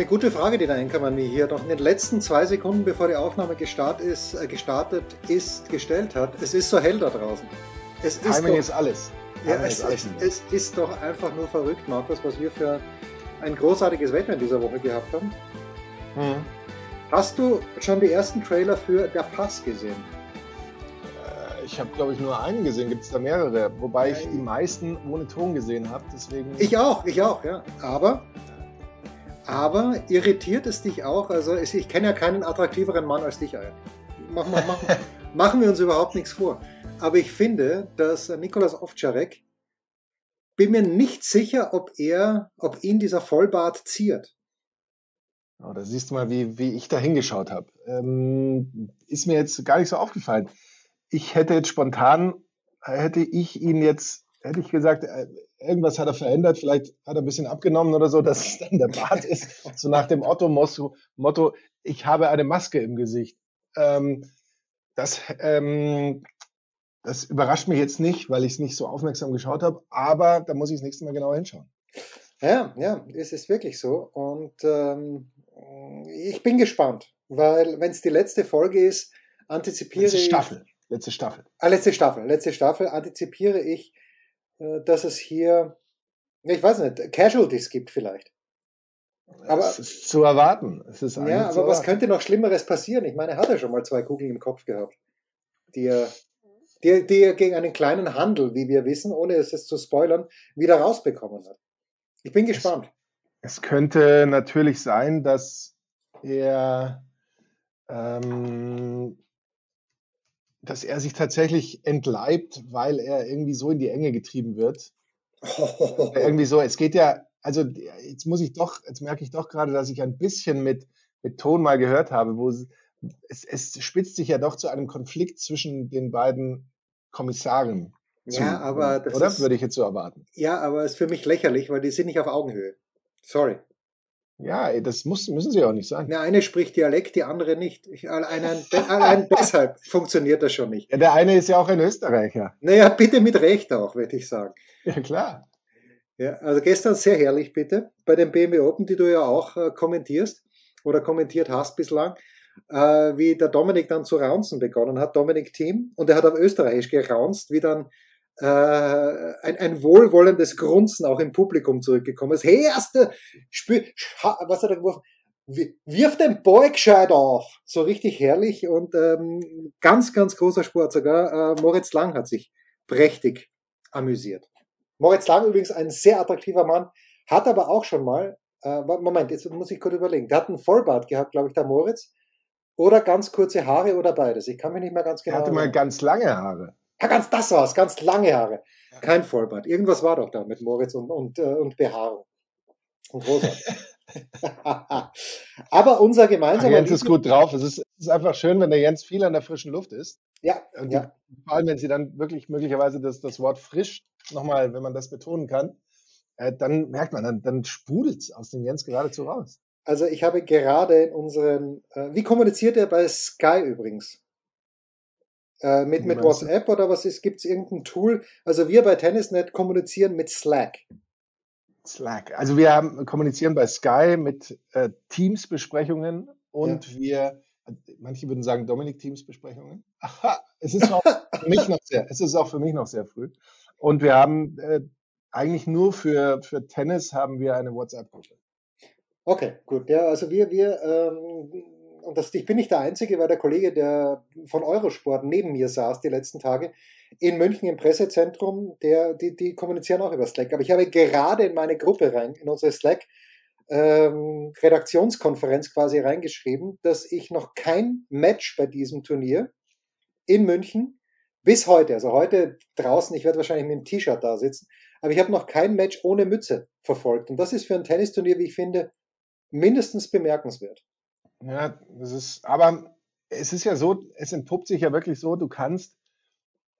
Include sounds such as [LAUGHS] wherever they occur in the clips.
eine gute Frage, die der Enkermann mir hier noch in den letzten zwei Sekunden, bevor die Aufnahme gestartet ist, äh, gestartet ist gestellt hat. Es ist so hell da draußen. Es ist Timing doch, ist alles. ja, es, ist alles. es, es ist doch einfach nur verrückt, Markus, was wir für ein großartiges Wetter in dieser Woche gehabt haben. Hm. Hast du schon die ersten Trailer für Der Pass gesehen? Äh, Ich habe, glaube ich, nur einen gesehen. Gibt es da mehrere? Wobei ich die meisten ohne Ton gesehen habe. Deswegen. Ich auch, ich auch, ja. Aber, aber irritiert es dich auch? Also ich, kenne ja keinen attraktiveren Mann als dich, Alter. Mach, mach, mach, [LAUGHS] machen wir uns überhaupt nichts vor. Aber ich finde, dass Nikolas Ovtcharek, bin mir nicht sicher, ob er, ob ihn dieser Vollbart ziert. Oh, da siehst du mal, wie, wie ich da hingeschaut habe. Ähm, ist mir jetzt gar nicht so aufgefallen. Ich hätte jetzt spontan, hätte ich ihn jetzt, hätte ich gesagt, äh, irgendwas hat er verändert, vielleicht hat er ein bisschen abgenommen oder so, [LAUGHS] dass es dann der Bart ist. So nach dem Otto-Motto, Motto, ich habe eine Maske im Gesicht. Ähm, das, ähm, das überrascht mich jetzt nicht, weil ich es nicht so aufmerksam geschaut habe, aber da muss ich das nächste Mal genauer hinschauen. Ja, ja, es ist wirklich so. Und ähm, ich bin gespannt, weil wenn es die letzte Folge ist, antizipiere Letzte ich. Staffel. Letzte Staffel. Ah, letzte Staffel. Letzte Staffel antizipiere ich, dass es hier, ich weiß nicht, Casualties gibt vielleicht. Aber- es ist zu erwarten. Es ist Ja, aber was könnte noch Schlimmeres passieren? Ich meine, er hat ja schon mal zwei Kugeln im Kopf gehabt, die er, die, er- die er gegen einen kleinen Handel, wie wir wissen, ohne es jetzt zu spoilern, wieder rausbekommen hat. Ich bin gespannt. Es könnte natürlich sein, dass er, ähm, dass er sich tatsächlich entleibt, weil er irgendwie so in die Enge getrieben wird. [LAUGHS] Irgendwie so, es geht ja, also jetzt muss ich doch, jetzt merke ich doch gerade, dass ich ein bisschen mit, mit Ton mal gehört habe, wo es, es, es spitzt sich ja doch zu einem Konflikt zwischen den beiden Kommissaren. Zu, Ja, aber das oder? ist- Würde ich jetzt so erwarten. Ja, aber es ist für mich lächerlich, weil die sind nicht auf Augenhöhe. Sorry. Ja, das muss, müssen sie auch nicht sein. Der eine spricht Dialekt, die andere nicht. Ich, allein, allein [LAUGHS] deshalb funktioniert das schon nicht. Ja, der eine ist ja auch ein Österreicher. Naja, bitte mit Recht auch, würde ich sagen. Ja, klar. Ja, also gestern sehr herrlich, bitte, bei den BMW Open, die du ja auch äh, kommentierst oder kommentiert hast bislang, äh, wie der Dominik dann zu raunzen begonnen hat, Dominik Team, und er hat auf Österreichisch geraunzt, wie dann äh, ein, ein wohlwollendes Grunzen auch im Publikum zurückgekommen ist. Hey, erste, spür, was hat er geworfen? Wi- Wirf den Ball gescheit auf. So richtig herrlich und ähm, ganz, ganz großer Sport. Sogar äh, Moritz Lang hat sich prächtig amüsiert. Moritz Lang übrigens ein sehr attraktiver Mann, hat aber auch schon mal, äh, Moment, jetzt muss ich kurz überlegen, der hat einen Vollbart gehabt, glaube ich, der Moritz, oder ganz kurze Haare oder beides. Ich kann mich nicht mehr ganz genau Er hatte mal erinnern. ganz lange Haare. Ja, ganz das war's, ganz lange Haare. Kein Vollbart. Irgendwas war doch da mit Moritz und, und, äh, und Behaarung. Und großartig. [LAUGHS] [LAUGHS] aber unser gemeinsamer Jens ist gut drauf. Es ist, es ist einfach schön, wenn der Jens viel an der frischen Luft ist. Ja, Und ja. die, vor allem, wenn sie dann wirklich möglicherweise das, das Wort frisch nochmal, wenn man das betonen kann, äh, dann merkt man, dann, dann sprudelt es aus dem Jens geradezu raus. Also ich habe gerade in unseren, äh, wie kommuniziert er bei Sky übrigens? Äh, mit mit? WhatsApp oder was ist? Gibt es irgendein Tool? Also wir bei Tennisnet kommunizieren mit Slack. Slack. Also wir haben, kommunizieren bei Sky mit äh, Teams-Besprechungen und wir, manche würden sagen Dominik-Teams-Besprechungen. Aha, es ist auch [LAUGHS] für mich noch sehr, es ist auch für mich noch sehr früh. Und wir haben äh, eigentlich nur für, für Tennis haben wir eine WhatsApp-Gruppe. Okay, gut. Ja, also wir, wir, ähm, und das, ich bin nicht der Einzige, weil der Kollege, der von Eurosport neben mir saß die letzten Tage in München im Pressezentrum, der, die, die kommunizieren auch über Slack. Aber ich habe gerade in meine Gruppe rein, in unsere Slack, ähm, Redaktionskonferenz quasi reingeschrieben, dass ich noch kein Match bei diesem Turnier in München bis heute, also heute draußen, ich werde wahrscheinlich mit dem T-Shirt da sitzen, aber ich habe noch kein Match ohne Mütze verfolgt. Und das ist für ein Tennisturnier, wie ich finde, mindestens bemerkenswert. Ja, das ist, aber es ist ja so, es entpuppt sich ja wirklich so, du kannst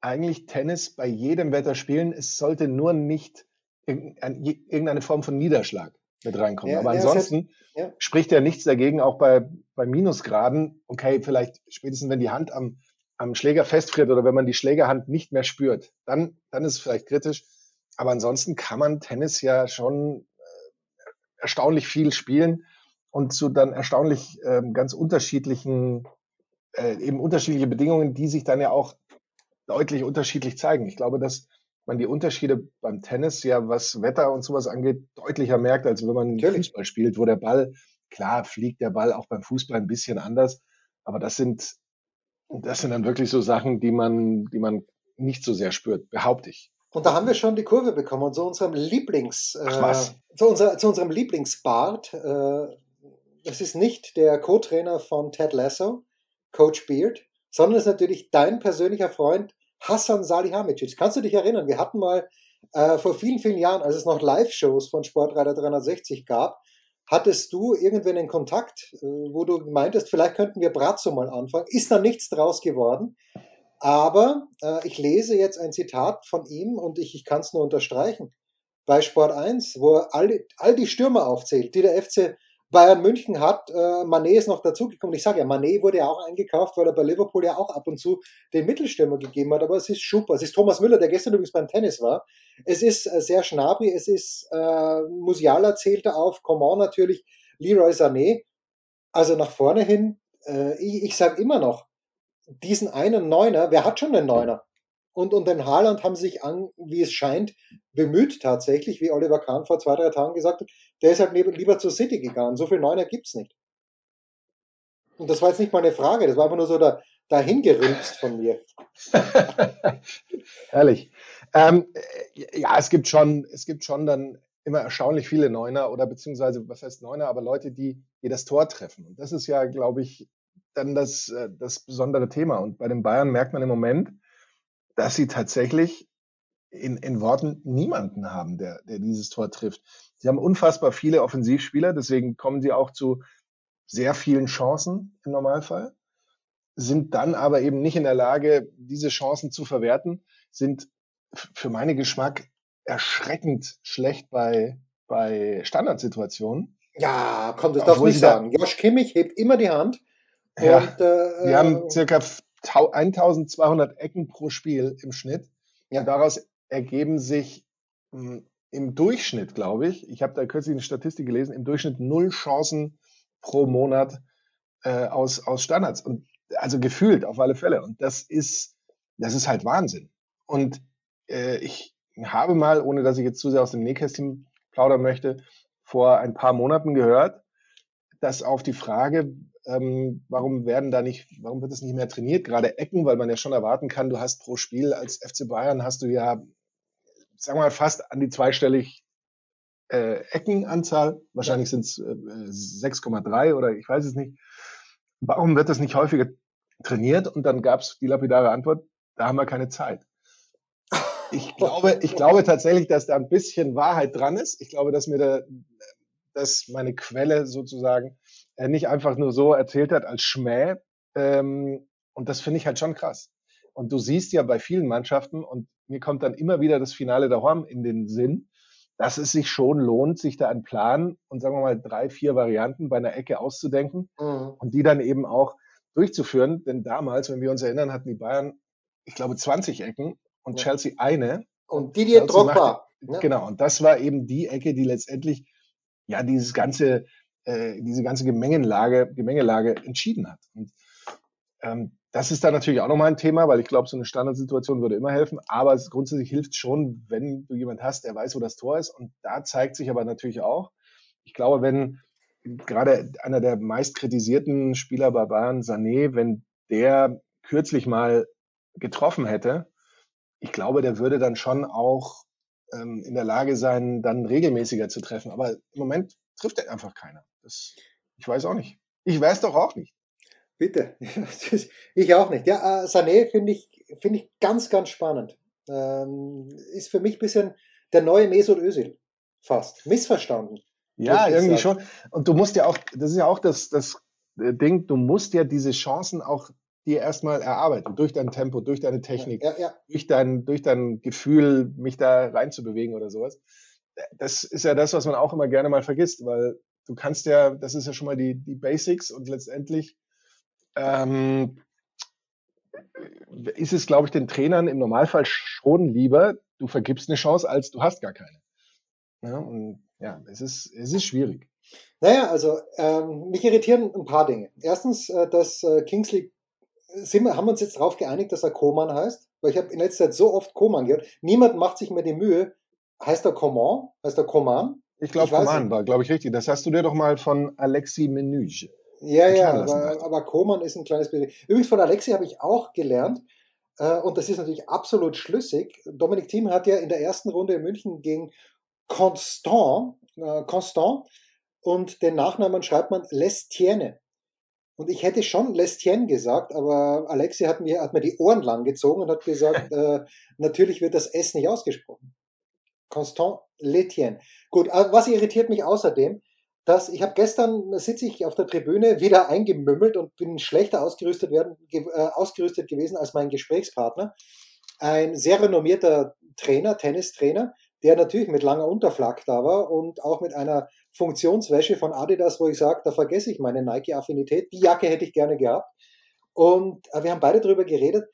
eigentlich Tennis bei jedem Wetter spielen. Es sollte nur nicht irgendeine Form von Niederschlag mit reinkommen. Ja, Aber ansonsten ja, ja. spricht ja nichts dagegen, auch bei, bei Minusgraden, okay, vielleicht spätestens wenn die Hand am, am Schläger festfriert oder wenn man die Schlägerhand nicht mehr spürt, dann, dann ist es vielleicht kritisch. Aber ansonsten kann man Tennis ja schon äh, erstaunlich viel spielen und zu dann erstaunlich äh, ganz unterschiedlichen, äh, eben unterschiedliche Bedingungen, die sich dann ja auch deutlich unterschiedlich zeigen. Ich glaube, dass man die Unterschiede beim Tennis ja, was Wetter und sowas angeht, deutlicher merkt, als wenn man Natürlich. Fußball spielt, wo der Ball, klar fliegt der Ball auch beim Fußball ein bisschen anders, aber das sind, das sind dann wirklich so Sachen, die man, die man nicht so sehr spürt, behaupte ich. Und da haben wir schon die Kurve bekommen zu unserem Lieblings? Äh, zu, unser, zu unserem Lieblingsbart. Äh, es ist nicht der Co-Trainer von Ted Lasso, Coach Beard, sondern es ist natürlich dein persönlicher Freund Hassan Salihamidzic. Kannst du dich erinnern? Wir hatten mal äh, vor vielen, vielen Jahren, als es noch Live-Shows von Sportreiter 360 gab, hattest du irgendwann einen Kontakt, äh, wo du meintest, vielleicht könnten wir Brazzo mal anfangen. Ist da nichts draus geworden. Aber äh, ich lese jetzt ein Zitat von ihm und ich, ich kann es nur unterstreichen. Bei Sport 1, wo er all, all die Stürmer aufzählt, die der FC Bayern München hat, äh, Manet ist noch dazugekommen. Ich sage ja, Manet wurde ja auch eingekauft, weil er bei Liverpool ja auch ab und zu den Mittelstürmer gegeben hat. Aber es ist super. Es ist Thomas Müller, der gestern übrigens beim Tennis war. Es ist äh, sehr Schnabri. Es ist äh, Musiala zählte auf, Coman natürlich, Leroy Sané. Also nach vorne hin, äh, ich, ich sage immer noch, diesen einen Neuner, wer hat schon einen Neuner? Und, und den Haaland haben sich an, wie es scheint, bemüht tatsächlich, wie Oliver Kahn vor zwei, drei Tagen gesagt hat, der ist halt lieber zur City gegangen. So viel Neuner gibt's nicht. Und das war jetzt nicht mal eine Frage, das war einfach nur so da, dahingerülpst von mir. [LAUGHS] Herrlich. Ähm, ja, es gibt schon, es gibt schon dann immer erstaunlich viele Neuner oder beziehungsweise, was heißt Neuner, aber Leute, die, die das Tor treffen. Und das ist ja, glaube ich, dann das, äh, das besondere Thema. Und bei den Bayern merkt man im Moment, dass sie tatsächlich in, in Worten niemanden haben, der, der dieses Tor trifft. Sie haben unfassbar viele Offensivspieler, deswegen kommen sie auch zu sehr vielen Chancen im Normalfall, sind dann aber eben nicht in der Lage, diese Chancen zu verwerten, sind für meinen Geschmack erschreckend schlecht bei, bei Standardsituationen. Ja, komm, das darf nicht sagen. Josh Kimmich hebt immer die Hand. Ja, und, äh, wir haben äh, circa 1200 Ecken pro Spiel im Schnitt. Ja. Und daraus ergeben sich mh, hm, im Durchschnitt, glaube ich, ich habe da kürzlich eine Statistik gelesen, im Durchschnitt null Chancen pro Monat äh, aus, aus Standards. Und also gefühlt auf alle Fälle. Und das ist, das ist halt Wahnsinn. Und äh, ich habe mal, ohne dass ich jetzt zu sehr aus dem Nähkästchen plaudern möchte, vor ein paar Monaten gehört, dass auf die Frage, ähm, warum werden da nicht, warum wird es nicht mehr trainiert? Gerade Ecken, weil man ja schon erwarten kann, du hast pro Spiel als FC Bayern hast du ja, sagen wir mal, fast an die zweistellig äh, Eckenanzahl. Wahrscheinlich sind es äh, 6,3 oder ich weiß es nicht. Warum wird das nicht häufiger trainiert? Und dann gab es die lapidare Antwort, da haben wir keine Zeit. Ich glaube, ich glaube tatsächlich, dass da ein bisschen Wahrheit dran ist. Ich glaube, dass mir da, dass meine Quelle sozusagen er nicht einfach nur so erzählt hat als Schmäh. Ähm, und das finde ich halt schon krass. Und du siehst ja bei vielen Mannschaften, und mir kommt dann immer wieder das Finale der Horm in den Sinn, dass es sich schon lohnt, sich da einen Plan und sagen wir mal drei, vier Varianten bei einer Ecke auszudenken mhm. und die dann eben auch durchzuführen. Denn damals, wenn wir uns erinnern, hatten die Bayern, ich glaube, 20 Ecken und ja. Chelsea eine. Und die dir Drogba. Ne? Genau, und das war eben die Ecke, die letztendlich ja dieses ganze äh, diese ganze Gemengelage, Gemengelage entschieden hat. Und ähm, das ist dann natürlich auch nochmal ein Thema, weil ich glaube, so eine Standardsituation würde immer helfen. Aber es grundsätzlich hilft schon, wenn du jemand hast, der weiß, wo das Tor ist. Und da zeigt sich aber natürlich auch, ich glaube, wenn gerade einer der meist kritisierten Spieler bei Bayern, Sané, wenn der kürzlich mal getroffen hätte, ich glaube, der würde dann schon auch ähm, in der Lage sein, dann regelmäßiger zu treffen. Aber im Moment trifft einfach keiner. Das, ich weiß auch nicht. Ich weiß doch auch nicht. Bitte. [LAUGHS] ich auch nicht. Ja, äh, Sané finde ich, finde ich ganz, ganz spannend. Ähm, ist für mich ein bisschen der neue Mesut Özil. Fast. Missverstanden. Ja, irgendwie sagen. schon. Und du musst ja auch, das ist ja auch das, das Ding, du musst ja diese Chancen auch dir erstmal erarbeitet, durch dein Tempo, durch deine Technik, Ja, ja. durch dein, durch dein Gefühl, mich da reinzubewegen oder sowas. Das ist ja das, was man auch immer gerne mal vergisst, weil du kannst ja, das ist ja schon mal die, die Basics und letztendlich ähm, ist es, glaube ich, den Trainern im Normalfall schon lieber, du vergibst eine Chance, als du hast gar keine. Ja, und ja, es ist, es ist schwierig. Naja, also ähm, mich irritieren ein paar Dinge. Erstens, äh, dass äh, Kingsley, sind wir, haben wir uns jetzt darauf geeinigt, dass er Koman heißt? Weil ich habe in letzter Zeit so oft Koman gehört. Niemand macht sich mehr die Mühe. Heißt er Coman? Heißt er Koman? Ich glaube, nicht. war, glaube ich, richtig. Das hast du dir doch mal von Alexi Menuge. Ja, ja, aber, aber Koman ist ein kleines bisschen. Übrigens von Alexi habe ich auch gelernt, äh, und das ist natürlich absolut schlüssig. Dominik Thiem hat ja in der ersten Runde in München gegen Constant, äh, Constant und den Nachnamen schreibt man Lestienne. Und ich hätte schon Lestienne gesagt, aber Alexi hat mir, hat mir die Ohren lang gezogen und hat gesagt, [LAUGHS] äh, natürlich wird das S nicht ausgesprochen. Constant Letienne. Gut, äh, was irritiert mich außerdem, dass ich habe gestern sitze ich auf der Tribüne wieder eingemümmelt und bin schlechter ausgerüstet werden ge, äh, ausgerüstet gewesen als mein Gesprächspartner. Ein sehr renommierter Trainer, Tennistrainer, der natürlich mit langer Unterflag da war und auch mit einer Funktionswäsche von Adidas, wo ich sage, da vergesse ich meine Nike-Affinität. Die Jacke hätte ich gerne gehabt. Und äh, wir haben beide darüber geredet.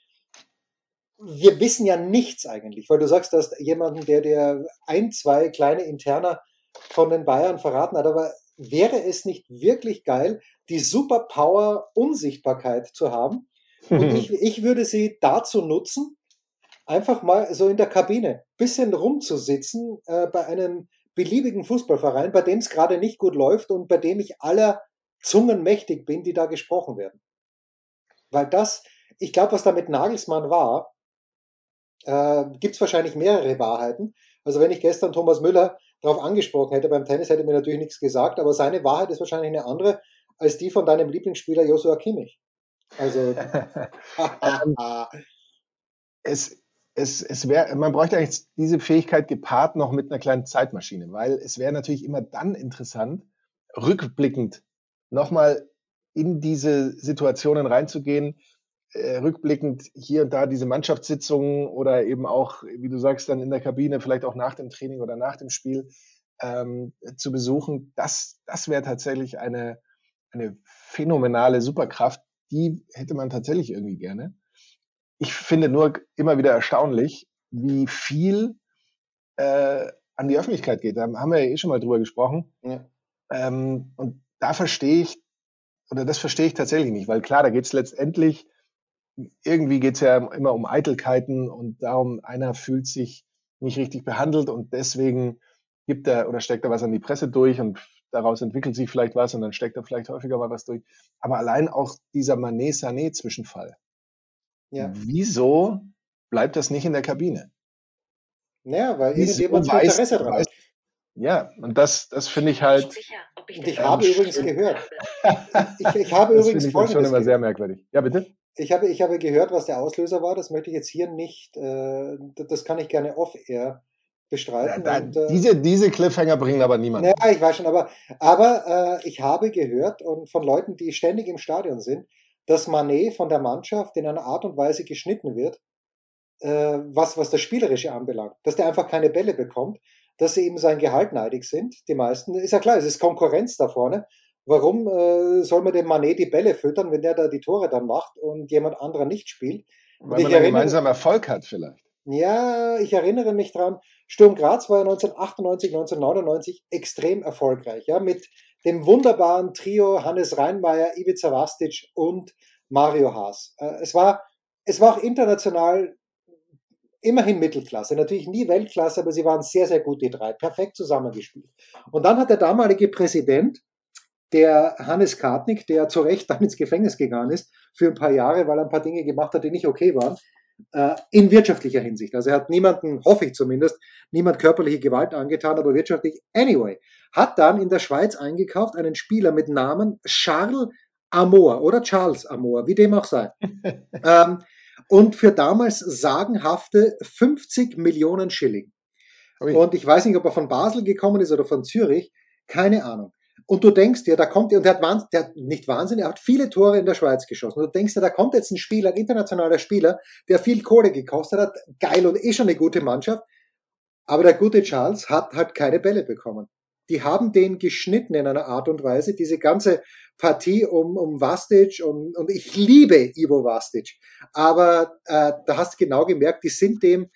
Wir wissen ja nichts eigentlich, weil du sagst, dass jemanden, der dir ein, zwei kleine Interner von den Bayern verraten hat, aber wäre es nicht wirklich geil, die Superpower Unsichtbarkeit zu haben? Und [LAUGHS] ich, ich würde sie dazu nutzen, einfach mal so in der Kabine bisschen rumzusitzen äh, bei einem beliebigen Fußballverein, bei dem es gerade nicht gut läuft und bei dem ich aller Zungen mächtig bin, die da gesprochen werden. Weil das, ich glaube, was da mit Nagelsmann war, äh, gibt es wahrscheinlich mehrere Wahrheiten. Also wenn ich gestern Thomas Müller darauf angesprochen hätte beim Tennis, hätte er mir natürlich nichts gesagt, aber seine Wahrheit ist wahrscheinlich eine andere als die von deinem Lieblingsspieler Joshua Kimmich. Also [LAUGHS] [LAUGHS] es, es, es wäre, man bräuchte eigentlich diese Fähigkeit gepaart noch mit einer kleinen Zeitmaschine, weil es wäre natürlich immer dann interessant, rückblickend nochmal in diese Situationen reinzugehen, äh, rückblickend hier und da diese Mannschaftssitzungen oder eben auch, wie du sagst, dann in der Kabine, vielleicht auch nach dem Training oder nach dem Spiel ähm, zu besuchen. Das, das wäre tatsächlich eine, eine phänomenale Superkraft. Die hätte man tatsächlich irgendwie gerne. Ich finde nur immer wieder erstaunlich, wie viel äh, an die Öffentlichkeit geht. Da haben wir ja eh schon mal drüber gesprochen. Ja. Ähm, und da verstehe ich, oder das verstehe ich tatsächlich nicht, weil klar, da geht es letztendlich, irgendwie geht es ja immer um Eitelkeiten und darum, einer fühlt sich nicht richtig behandelt und deswegen gibt er oder steckt er was an die Presse durch und daraus entwickelt sich vielleicht was und dann steckt er vielleicht häufiger mal was durch. Aber allein auch dieser Manet-Sané-Zwischenfall. Ja. Wieso bleibt das nicht in der Kabine? Naja, weil Wieso irgendjemand weiß- Interesse dran hat. Ja, und das, das finde ich Nicht halt, sicher, ob ich Und das ich habe richtig übrigens gehört. Ich, ich habe [LAUGHS] das übrigens ich dann schon Folgendes immer sehr merkwürdig. Ja, bitte? Ich habe, ich habe gehört, was der Auslöser war. Das möchte ich jetzt hier nicht, äh, das kann ich gerne off-air Ja, bestreiten. da, und, äh, diese, diese Cliffhanger bringen aber niemanden. Ja, ich weiß schon, aber, aber äh, ich habe gehört und von Leuten, die ständig im Stadion sind, dass Manet von der Mannschaft in einer Art und Weise geschnitten wird, äh, was, was das Spielerische anbelangt. Dass der einfach keine Bälle bekommt, dass sie eben sein Gehalt neidig sind, die meisten. Ist ja klar, es ist Konkurrenz da vorne. Warum äh, soll man dem Manet die Bälle füttern, wenn der da die Tore dann macht und jemand anderer nicht spielt? Weil ich man erinnere- gemeinsamen Erfolg hat vielleicht. Ja, ich erinnere mich dran. Sturm Graz war ja 1998, 1999 extrem erfolgreich, ja, mit dem wunderbaren Trio Hannes Reinmeier, Ivica Vastic und Mario Haas. Äh, Es war, es war auch international immerhin Mittelklasse, natürlich nie Weltklasse, aber sie waren sehr, sehr gut, die drei, perfekt zusammengespielt. Und dann hat der damalige Präsident, der Hannes Kartnick, der zu Recht dann ins Gefängnis gegangen ist für ein paar Jahre, weil er ein paar Dinge gemacht hat, die nicht okay waren, in wirtschaftlicher Hinsicht. Also er hat niemanden, hoffe ich zumindest, niemand körperliche Gewalt angetan, aber wirtschaftlich. Anyway, hat dann in der Schweiz eingekauft einen Spieler mit Namen Charles Amour oder Charles Amour, wie dem auch sei. [LAUGHS] ähm, und für damals sagenhafte 50 Millionen Schilling. Ui. Und ich weiß nicht, ob er von Basel gekommen ist oder von Zürich, keine Ahnung. Und du denkst dir, da kommt, und der hat, wahnsinn, der hat nicht Wahnsinn, er hat viele Tore in der Schweiz geschossen. Und du denkst dir, da kommt jetzt ein Spieler, ein internationaler Spieler, der viel Kohle gekostet hat, geil und eh schon eine gute Mannschaft. Aber der gute Charles hat halt keine Bälle bekommen. Die haben den geschnitten in einer Art und Weise, diese ganze Partie um, um Vastic und, und ich liebe Ivo Vastic. Aber äh, da hast du genau gemerkt, die sind dem,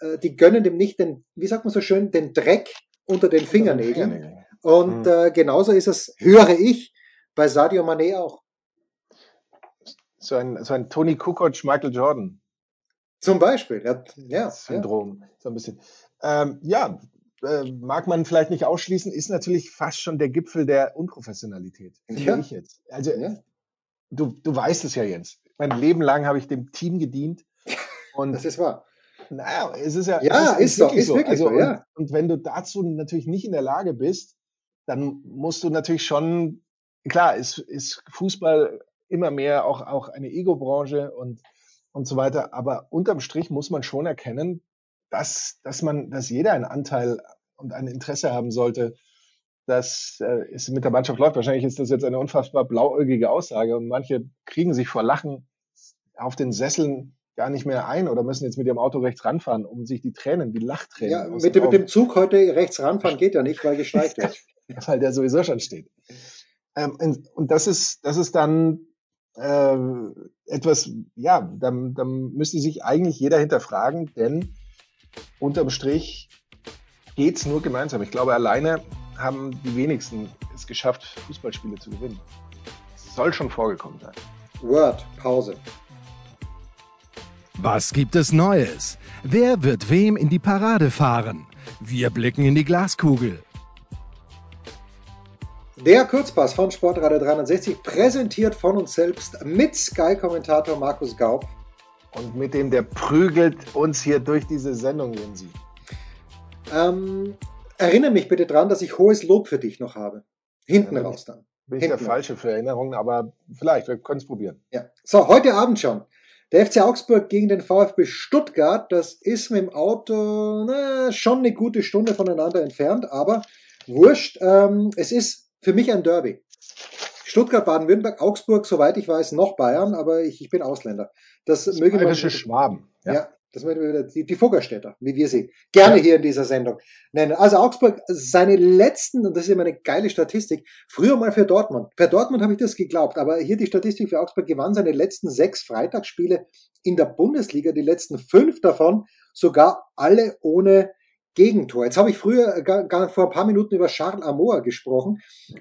äh, die gönnen dem nicht den, wie sagt man so schön, den Dreck unter den Fingernägeln. Und mhm. äh, genauso ist es, höre ich, bei Sadio Mané auch. So ein, so ein Tony Kukoc, Michael Jordan. Zum Beispiel, ja. ja Syndrom, ja. so ein bisschen. Ähm, ja, äh, mag man vielleicht nicht ausschließen, ist natürlich fast schon der Gipfel der Unprofessionalität. Ja. Ich jetzt. Also, ja. du, du weißt es ja, Jens. Mein Leben lang habe ich dem Team gedient. [LAUGHS] Und das ist wahr. Naja, es ist ja. Ja, ist, ist, so, ist wirklich so. Also, ja. Und, und wenn du dazu natürlich nicht in der Lage bist, dann musst du natürlich schon, klar, ist, ist Fußball immer mehr auch, auch eine Ego-Branche und, und so weiter. Aber unterm Strich muss man schon erkennen, dass, dass man, dass jeder einen Anteil und ein Interesse haben sollte, dass äh, es mit der Mannschaft läuft. Wahrscheinlich ist das jetzt eine unfassbar blauäugige Aussage und manche kriegen sich vor Lachen auf den Sesseln gar nicht mehr ein oder müssen jetzt mit ihrem Auto rechts ranfahren, um sich die Tränen, die Lachtränen. Ja, mit, dem, mit dem Zug heute rechts ranfahren geht ja nicht, weil gesteigt wird. [LAUGHS] weil der sowieso schon steht. Ähm, und, und das ist, das ist dann äh, etwas, ja, dann, dann müsste sich eigentlich jeder hinterfragen, denn unterm Strich geht's nur gemeinsam. Ich glaube, alleine haben die wenigsten es geschafft, Fußballspiele zu gewinnen. Das soll schon vorgekommen sein. Word, Pause. Was gibt es Neues? Wer wird wem in die Parade fahren? Wir blicken in die Glaskugel. Der Kurzpass von Sportradio 360, präsentiert von uns selbst mit Sky-Kommentator Markus Gaub. Und mit dem, der prügelt uns hier durch diese Sendung, Jensi. Ähm, erinnere mich bitte dran, dass ich hohes Lob für dich noch habe. Hinten ja, raus dann. Bin ich der Falsche für Erinnerungen, aber vielleicht, wir können es probieren. Ja. So, heute Abend schon. Der FC Augsburg gegen den VfB Stuttgart, das ist mit dem Auto na, schon eine gute Stunde voneinander entfernt, aber wurscht. Ähm, es ist für mich ein Derby. Stuttgart, Baden-Württemberg, Augsburg, soweit ich weiß, noch Bayern, aber ich, ich bin Ausländer. Das, das möge man. Schwaben. Ja. ja. Das mögen wir wieder, die, die Fuggerstädter, wie wir sie gerne ja. hier in dieser Sendung nennen. Also Augsburg, seine letzten, und das ist immer eine geile Statistik, früher mal für Dortmund. Per Dortmund habe ich das geglaubt, aber hier die Statistik für Augsburg gewann seine letzten sechs Freitagsspiele in der Bundesliga, die letzten fünf davon sogar alle ohne Gegentor. Jetzt habe ich früher, gar, gar vor ein paar Minuten über Charles Amoa gesprochen.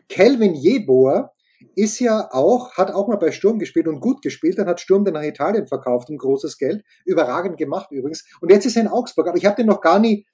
Kelvin Jeboer ist ja auch, hat auch mal bei Sturm gespielt und gut gespielt. Dann hat Sturm den nach Italien verkauft um großes Geld. Überragend gemacht übrigens. Und jetzt ist er in Augsburg. Aber ich habe den noch gar nie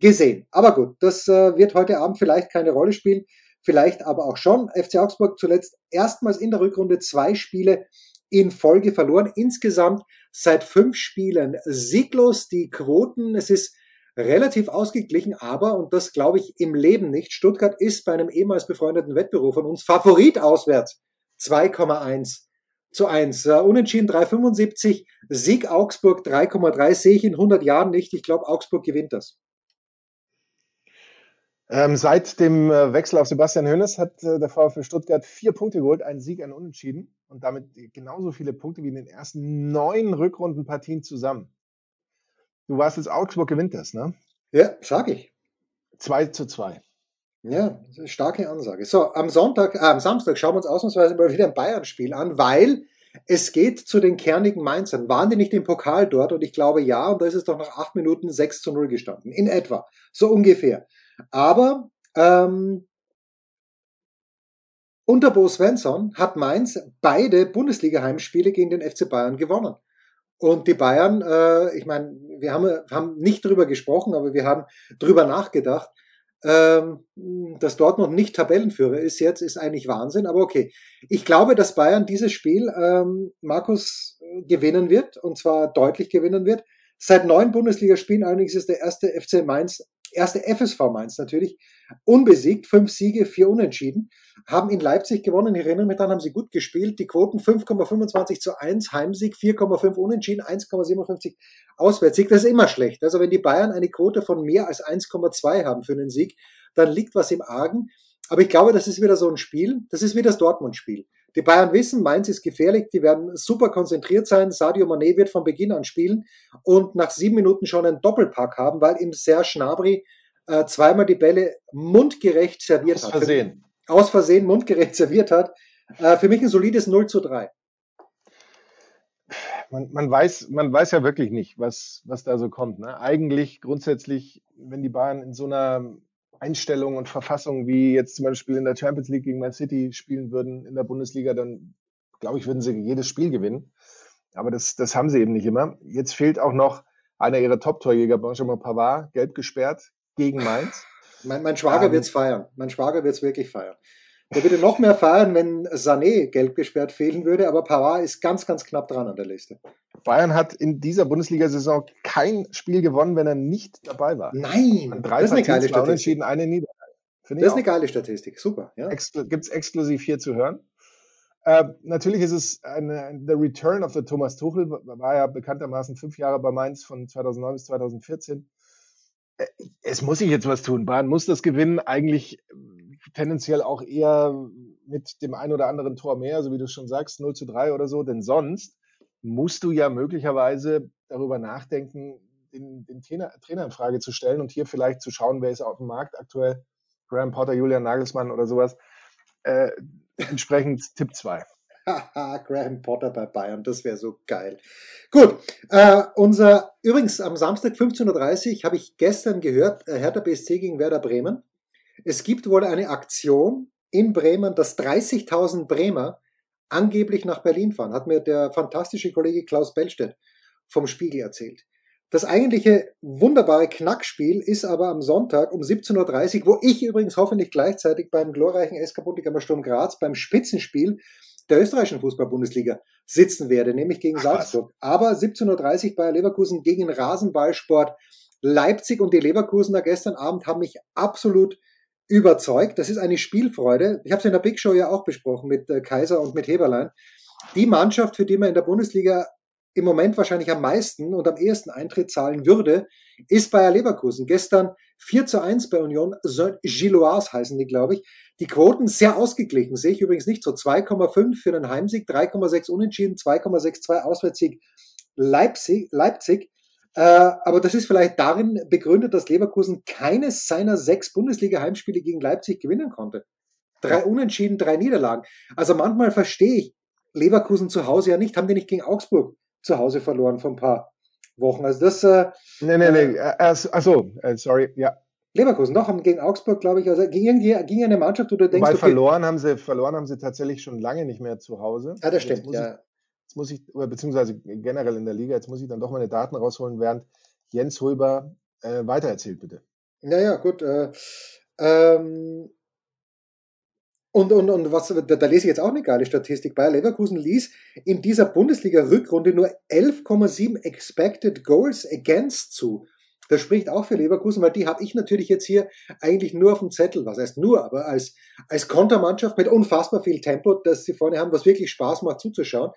gesehen. Aber gut, das äh, wird heute Abend vielleicht keine Rolle spielen. Vielleicht aber auch schon. FC Augsburg zuletzt erstmals in der Rückrunde zwei Spiele in Folge verloren. Insgesamt seit fünf Spielen sieglos. Die Quoten, es ist relativ ausgeglichen, aber, und das glaube ich im Leben nicht, Stuttgart ist bei einem ehemals befreundeten Wettbüro von uns Favorit auswärts. 2,1 zu 1. Uh, unentschieden 3,75, Sieg Augsburg 3,3 sehe ich in 100 Jahren nicht. Ich glaube, Augsburg gewinnt das. Ähm, seit dem äh, Wechsel auf Sebastian Hoeneß hat äh, der VfB Stuttgart vier Punkte geholt, einen Sieg, einen Unentschieden und damit genauso viele Punkte wie in den ersten neun Rückrundenpartien zusammen. Du warst jetzt Augsburg gewinnt das, ne? Ja, sag ich. 2 zu 2. Ja, starke Ansage. So, am Sonntag, äh, am Samstag schauen wir uns ausnahmsweise mal wieder ein Bayern-Spiel an, weil es geht zu den kernigen Mainzern. Waren die nicht im Pokal dort? Und ich glaube ja, und da ist es doch nach acht Minuten 6 zu 0 gestanden. In etwa. So ungefähr. Aber ähm, unter Bo Svensson hat Mainz beide Bundesliga-Heimspiele gegen den FC Bayern gewonnen. Und die Bayern, äh, ich meine, wir haben, haben nicht drüber gesprochen, aber wir haben drüber nachgedacht. Ähm, dass Dortmund nicht Tabellenführer ist jetzt, ist eigentlich Wahnsinn. Aber okay, ich glaube, dass Bayern dieses Spiel, ähm, Markus, äh, gewinnen wird und zwar deutlich gewinnen wird. Seit neun Bundesligaspielen allerdings ist der erste FC Mainz erste FSV Mainz natürlich, unbesiegt, fünf Siege, vier Unentschieden, haben in Leipzig gewonnen. Ich erinnere mich dann, haben sie gut gespielt. Die Quoten 5,25 zu 1, Heimsieg 4,5 Unentschieden, 1,57 Auswärtssieg. Das ist immer schlecht. Also wenn die Bayern eine Quote von mehr als 1,2 haben für einen Sieg, dann liegt was im Argen. Aber ich glaube, das ist wieder so ein Spiel, das ist wie das Dortmund-Spiel. Die Bayern wissen, Mainz ist gefährlich, die werden super konzentriert sein. Sadio Mané wird von Beginn an spielen und nach sieben Minuten schon einen Doppelpack haben, weil ihm Serge Schnabri äh, zweimal die Bälle mundgerecht serviert Aus hat. Versehen. Aus Versehen mundgerecht [LAUGHS] serviert hat. Äh, für mich ein solides 0 zu 3. Man, man, weiß, man weiß ja wirklich nicht, was, was da so kommt. Ne? Eigentlich grundsätzlich, wenn die Bayern in so einer Einstellung und Verfassung wie jetzt zum Beispiel in der Champions League gegen Man City spielen würden in der Bundesliga, dann glaube ich, würden sie jedes Spiel gewinnen. Aber das, das haben sie eben nicht immer. Jetzt fehlt auch noch einer ihrer Top-Torjäger, Benjamin Pavard, gelb gesperrt gegen Mainz. Mein, mein Schwager ähm, wird's feiern. Mein Schwager wird's wirklich feiern. Der würde noch mehr feiern, wenn Sané gelb gesperrt fehlen würde, aber Pavard ist ganz, ganz knapp dran an der Liste. Bayern hat in dieser Bundesliga-Saison kein Spiel gewonnen, wenn er nicht dabei war. Nein, drei das ist eine geile Statistik. Unentschieden, eine Niederlage. Das ist eine geile Statistik, super. Ja. Expl Gibt es exklusiv hier zu hören. Äh, natürlich ist es eine, the return of the Thomas Tuchel, war ja bekanntermaßen fünf Jahre bei Mainz von 2009 bis 2014. Äh, es muss sich jetzt was tun. Bayern muss das gewinnen. Eigentlich tendenziell auch eher mit dem ein oder anderen Tor mehr, so wie du schon sagst, 0 zu 3 oder so, denn sonst musst du ja möglicherweise darüber nachdenken, den, den Trainer, Trainer in Frage zu stellen und hier vielleicht zu schauen, wer ist auf dem Markt aktuell, Graham Potter, Julian Nagelsmann oder sowas. Äh, entsprechend Tipp 2. [LAUGHS] Graham Potter bei Bayern, das wäre so geil. Gut, äh, unser, übrigens am Samstag 15.30 Uhr habe ich gestern gehört, äh, Hertha BSC gegen Werder Bremen. Es gibt wohl eine Aktion in Bremen, dass 30.000 Bremer angeblich nach Berlin fahren, hat mir der fantastische Kollege Klaus Bellstedt vom Spiegel erzählt. Das eigentliche wunderbare Knackspiel ist aber am Sonntag um 17.30 Uhr, wo ich übrigens hoffentlich gleichzeitig beim glorreichen SK Bundegammer Sturm Graz beim Spitzenspiel der österreichischen Fußball-Bundesliga sitzen werde, nämlich gegen Ach, Salzburg. Aber 17.30 Uhr bei Leverkusen gegen Rasenballsport Leipzig und die Leverkusener gestern Abend haben mich absolut überzeugt. Das ist eine Spielfreude. Ich habe es in der Big Show ja auch besprochen mit äh, Kaiser und mit Heberlein. Die Mannschaft, für die man in der Bundesliga im Moment wahrscheinlich am meisten und am ehesten Eintritt zahlen würde, ist Bayer Leverkusen. Gestern 4 zu 1 bei Union Saint-Gilloise heißen die, glaube ich. Die Quoten sehr ausgeglichen, sehe ich übrigens nicht so. 2,5 für einen Heimsieg, 3,6 Unentschieden, 2,62 Auswärtssieg Leipzig. Leipzig. Äh, aber das ist vielleicht darin begründet, dass Leverkusen keines seiner sechs Bundesliga-Heimspiele gegen Leipzig gewinnen konnte. Drei Unentschieden, drei Niederlagen. Also manchmal verstehe ich Leverkusen zu Hause ja nicht. Haben die nicht gegen Augsburg zu Hause verloren vor ein paar Wochen? Also das. Äh, nee, nee, nee. Äh, achso, äh, sorry, ja. Leverkusen noch haben gegen Augsburg, glaube ich, also gegen, gegen eine Mannschaft, wo du denkst, Weil okay, verloren haben sie, verloren haben sie tatsächlich schon lange nicht mehr zu Hause. Ah, das stimmt, ja. Jetzt muss ich, beziehungsweise generell in der Liga, jetzt muss ich dann doch meine Daten rausholen, während Jens Hulber äh, weitererzählt, bitte. Naja, gut. Äh, ähm, und, und, und was, da, da lese ich jetzt auch eine geile Statistik. Bayer Leverkusen ließ in dieser Bundesliga-Rückrunde nur 11,7 Expected Goals Against zu. Das spricht auch für Leverkusen, weil die habe ich natürlich jetzt hier eigentlich nur auf dem Zettel, was heißt nur, aber als, als Kontermannschaft mit unfassbar viel Tempo, das sie vorne haben, was wirklich Spaß macht zuzuschauen.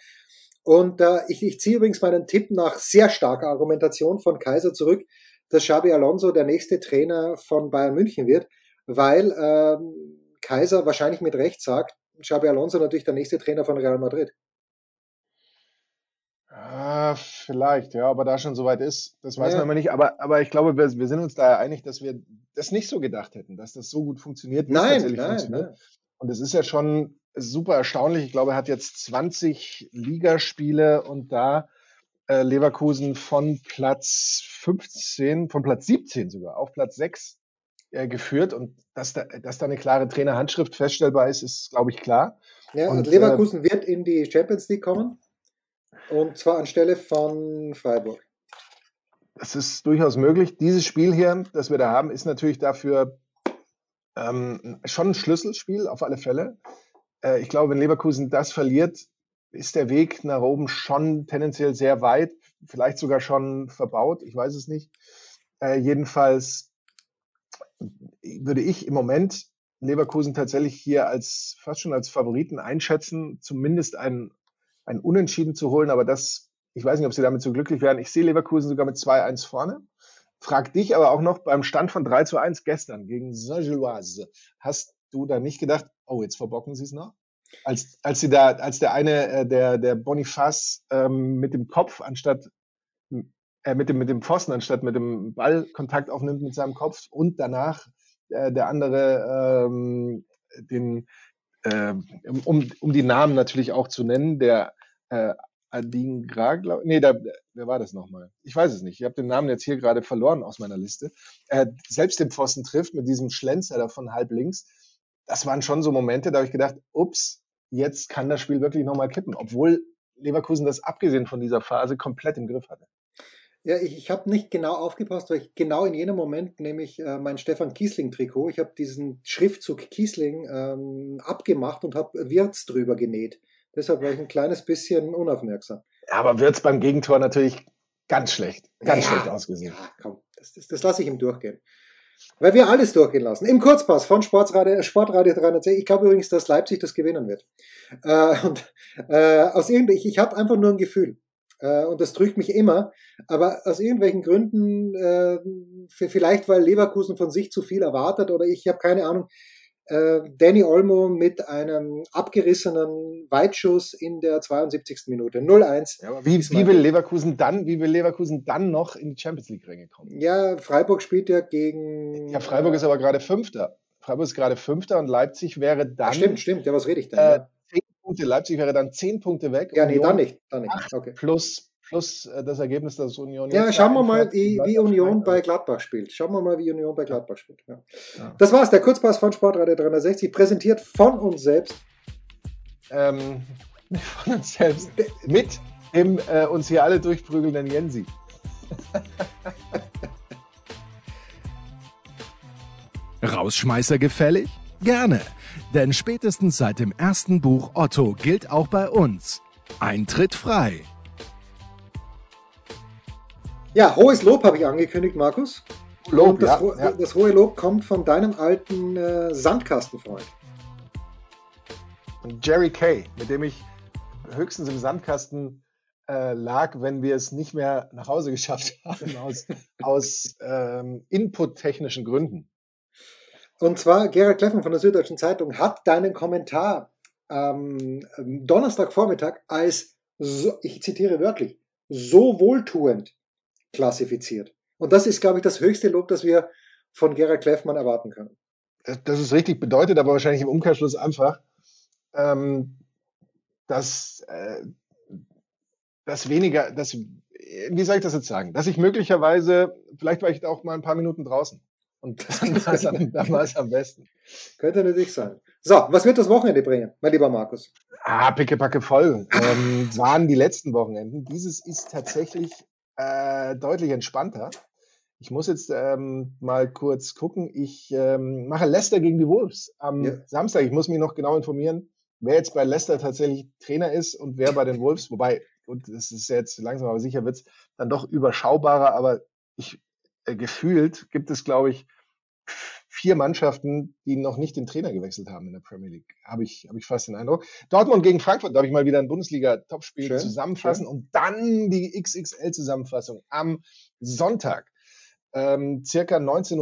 Und äh, ich, ich ziehe übrigens meinen Tipp nach sehr starker Argumentation von Kaiser zurück, dass Xabi Alonso der nächste Trainer von Bayern München wird, weil ähm, Kaiser wahrscheinlich mit Recht sagt, Xabi Alonso natürlich der nächste Trainer von Real Madrid. Ah, vielleicht, ja, aber da schon soweit ist, das weiß ja. man immer nicht. Aber, aber ich glaube, wir, wir sind uns da einig, dass wir das nicht so gedacht hätten, dass das so gut funktioniert, wie nein, es tatsächlich nein, funktioniert. Nein. Und es ist ja schon super erstaunlich. Ich glaube, er hat jetzt 20 Ligaspiele und da äh, Leverkusen von Platz 15, von Platz 17 sogar auf Platz 6 äh, geführt. Und dass da, dass da eine klare Trainerhandschrift feststellbar ist, ist, glaube ich, klar. Ja, und, und Leverkusen äh, wird in die Champions League kommen. Und zwar anstelle von Freiburg. Es ist durchaus möglich. Dieses Spiel hier, das wir da haben, ist natürlich dafür ähm, schon ein Schlüsselspiel, auf alle Fälle. Äh, ich glaube, wenn Leverkusen das verliert, ist der Weg nach oben schon tendenziell sehr weit, vielleicht sogar schon verbaut. Ich weiß es nicht. Äh, jedenfalls würde ich im Moment Leverkusen tatsächlich hier als fast schon als Favoriten einschätzen, zumindest ein, ein Unentschieden zu holen. Aber das, ich weiß nicht, ob sie damit so glücklich werden. Ich sehe Leverkusen sogar mit 2-1 vorne. Frag dich aber auch noch beim Stand von 3 zu 1 gestern gegen Saint-Gilloise. Hast du da nicht gedacht, oh, jetzt verbocken sie es noch? Als, als sie da, als der eine, äh, der, der Bonifaz ähm, mit dem Kopf anstatt äh, mit dem, mit dem Pfosten anstatt mit dem Ball Kontakt aufnimmt mit seinem Kopf und danach äh, der andere ähm, den, äh, um, um die Namen natürlich auch zu nennen, der äh, Adingra, glaube nee, da, wer war das nochmal? Ich weiß es nicht. Ich habe den Namen jetzt hier gerade verloren aus meiner Liste. Äh, selbst den Pfosten trifft mit diesem Schlenzer da von halb links. Das waren schon so Momente, da habe ich gedacht, ups, jetzt kann das Spiel wirklich nochmal kippen, obwohl Leverkusen das abgesehen von dieser Phase komplett im Griff hatte. Ja, ich, ich habe nicht genau aufgepasst, weil ich genau in jenem Moment nämlich äh, mein Stefan Kiesling-Trikot, ich habe diesen Schriftzug Kiesling ähm, abgemacht und habe Wirz drüber genäht. Deshalb war ich ein kleines bisschen unaufmerksam. Ja, aber Wirz beim Gegentor natürlich ganz schlecht, ganz ja, schlecht ausgesehen. Ja, komm, das, das, das lasse ich ihm durchgehen. Weil wir alles durchgehen lassen. Im Kurzpass von Sportradio, Sportradio 310. Ich glaube übrigens, dass Leipzig das gewinnen wird. Äh, und äh, aus irgendwie, ich, ich habe einfach nur ein Gefühl. Äh, und das drückt mich immer. Aber aus irgendwelchen Gründen, äh, vielleicht weil Leverkusen von sich zu viel erwartet oder ich habe keine Ahnung, äh, Danny Olmo mit einem abgerissenen Weitschuss in der 72. Minute. 0-1. Ja, wie, wie will Leverkusen dann, wie will Leverkusen dann noch in die Champions League Ränge kommen? Ja, Freiburg spielt ja gegen. Ja, Freiburg ist aber gerade Fünfter. Freiburg ist gerade Fünfter und Leipzig wäre dann. Ach, stimmt, stimmt. Ja, was rede ich denn? Äh, zehn Punkte. Leipzig wäre dann zehn Punkte weg. Ja, nee, dann nicht. Dann nicht. Okay. Plus plus äh, das Ergebnis, dass Union. Ja, schauen wir mal, wie, wie Union bei Gladbach spielt. Schauen wir mal, wie Union bei Gladbach spielt. Ja. Ja. Das war's, der Kurzpass von Sportradio 360, präsentiert von uns selbst. Ähm, [LAUGHS] von uns selbst. Mit dem äh, uns hier alle durchprügelnden Jensi. [LAUGHS] Rausschmeißer gefällig? Gerne. Denn spätestens seit dem ersten Buch Otto gilt auch bei uns. Eintritt frei. Ja, hohes Lob habe ich angekündigt, Markus. Lob, das, ja, ja. das, hohe Lob kommt von deinem alten äh, Sandkastenfreund. Jerry Kay, mit dem ich höchstens im Sandkasten äh, lag, wenn wir es nicht mehr nach Hause geschafft [LAUGHS] haben, aus, aus ähm, inputtechnischen Gründen. Und zwar Gerald Kleffen von der Süddeutschen Zeitung hat deinen Kommentar ähm, Donnerstagvormittag als, so, ich zitiere wörtlich, so wohltuend klassifiziert. Und das ist, glaube ich, das höchste Lob, das wir von Gerald Kleffmann erwarten können. Das ist richtig, bedeutet aber wahrscheinlich im Umkehrschluss einfach, ähm, dass, äh, dass weniger, dass, wie soll ich das jetzt sagen, dass ich möglicherweise, vielleicht war ich auch mal ein paar Minuten draußen. Und [LAUGHS] dann war es am, dann war es am besten. Könnte natürlich sein. So, was wird das Wochenende bringen, mein lieber Markus? Ah, pickepacke voll. Ähm, waren die letzten Wochenenden. Dieses ist tatsächlich äh, deutlich entspannter. Ich muss jetzt ähm, mal kurz gucken. Ich ähm, mache Leicester gegen die Wolves am ja. Samstag. Ich muss mich noch genau informieren, wer jetzt bei Leicester tatsächlich Trainer ist und wer bei den Wolves. Wobei, und es ist jetzt langsam aber sicher, wird es dann doch überschaubarer. Aber ich äh, gefühlt gibt es, glaube ich, vier Mannschaften, die noch nicht den Trainer gewechselt haben in der Premier League. Habe ich, habe ich fast den Eindruck. Dortmund gegen Frankfurt, da habe ich mal wieder ein Bundesliga-Topspiel zusammenfassen schön. und dann die XXL-Zusammenfassung am Sonntag. Ähm, circa 19.30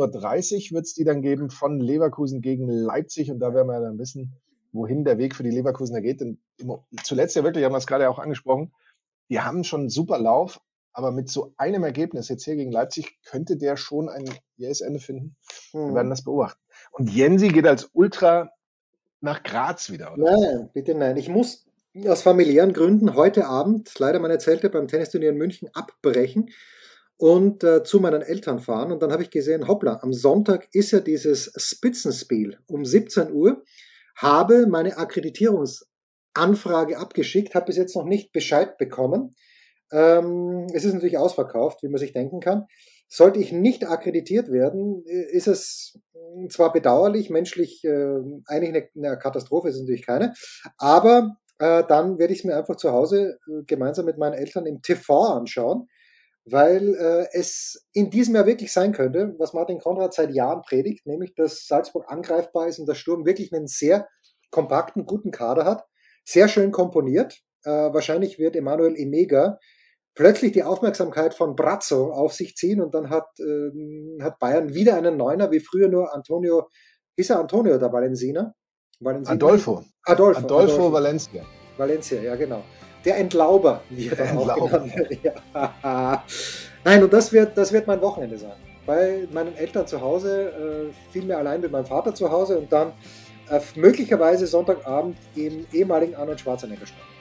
Uhr wird es die dann geben von Leverkusen gegen Leipzig und da werden wir dann wissen, wohin der Weg für die Leverkusener geht. Denn zuletzt ja wirklich, haben wir es gerade auch angesprochen, die haben schon einen super Lauf, aber mit so einem Ergebnis jetzt hier gegen Leipzig könnte der schon ein jähes Ende finden. Wir hm. werden das beobachten. Und Jensi geht als Ultra nach Graz wieder, oder? Nein, bitte nein. Ich muss aus familiären Gründen heute Abend leider meine Zelte beim Tennisturnier in München abbrechen und äh, zu meinen Eltern fahren. Und dann habe ich gesehen, hoppla, am Sonntag ist ja dieses Spitzenspiel um 17 Uhr. Habe meine Akkreditierungsanfrage abgeschickt, habe bis jetzt noch nicht Bescheid bekommen. Ähm, es ist natürlich ausverkauft, wie man sich denken kann. Sollte ich nicht akkreditiert werden, äh, ist es hm, zwar bedauerlich, menschlich äh, eigentlich eine, eine Katastrophe ist es natürlich keine, aber äh, dann werde ich es mir einfach zu Hause äh, gemeinsam mit meinen Eltern im TV anschauen, weil äh, es in diesem Jahr wirklich sein könnte, was Martin Konrad seit Jahren predigt, nämlich dass Salzburg angreifbar ist und der Sturm wirklich einen sehr kompakten, guten Kader hat, sehr schön komponiert. Äh, wahrscheinlich wird Emanuel Emega plötzlich die Aufmerksamkeit von Brazzo auf sich ziehen und dann hat, äh, hat Bayern wieder einen Neuner, wie früher nur Antonio Ist er Antonio oder Valensina? Valensina? Adolfo. Adolfo. Adolfo, Adolfo Valencia. Valencia, ja genau. Der Entlauber, wie er dann auch genannt wird. [LAUGHS] Nein, und das wird, das wird mein Wochenende sein. Bei meinen Eltern zu Hause, äh, vielmehr allein mit meinem Vater zu Hause und dann äh, möglicherweise Sonntagabend im ehemaligen Arnold Schwarzenegger Stadion.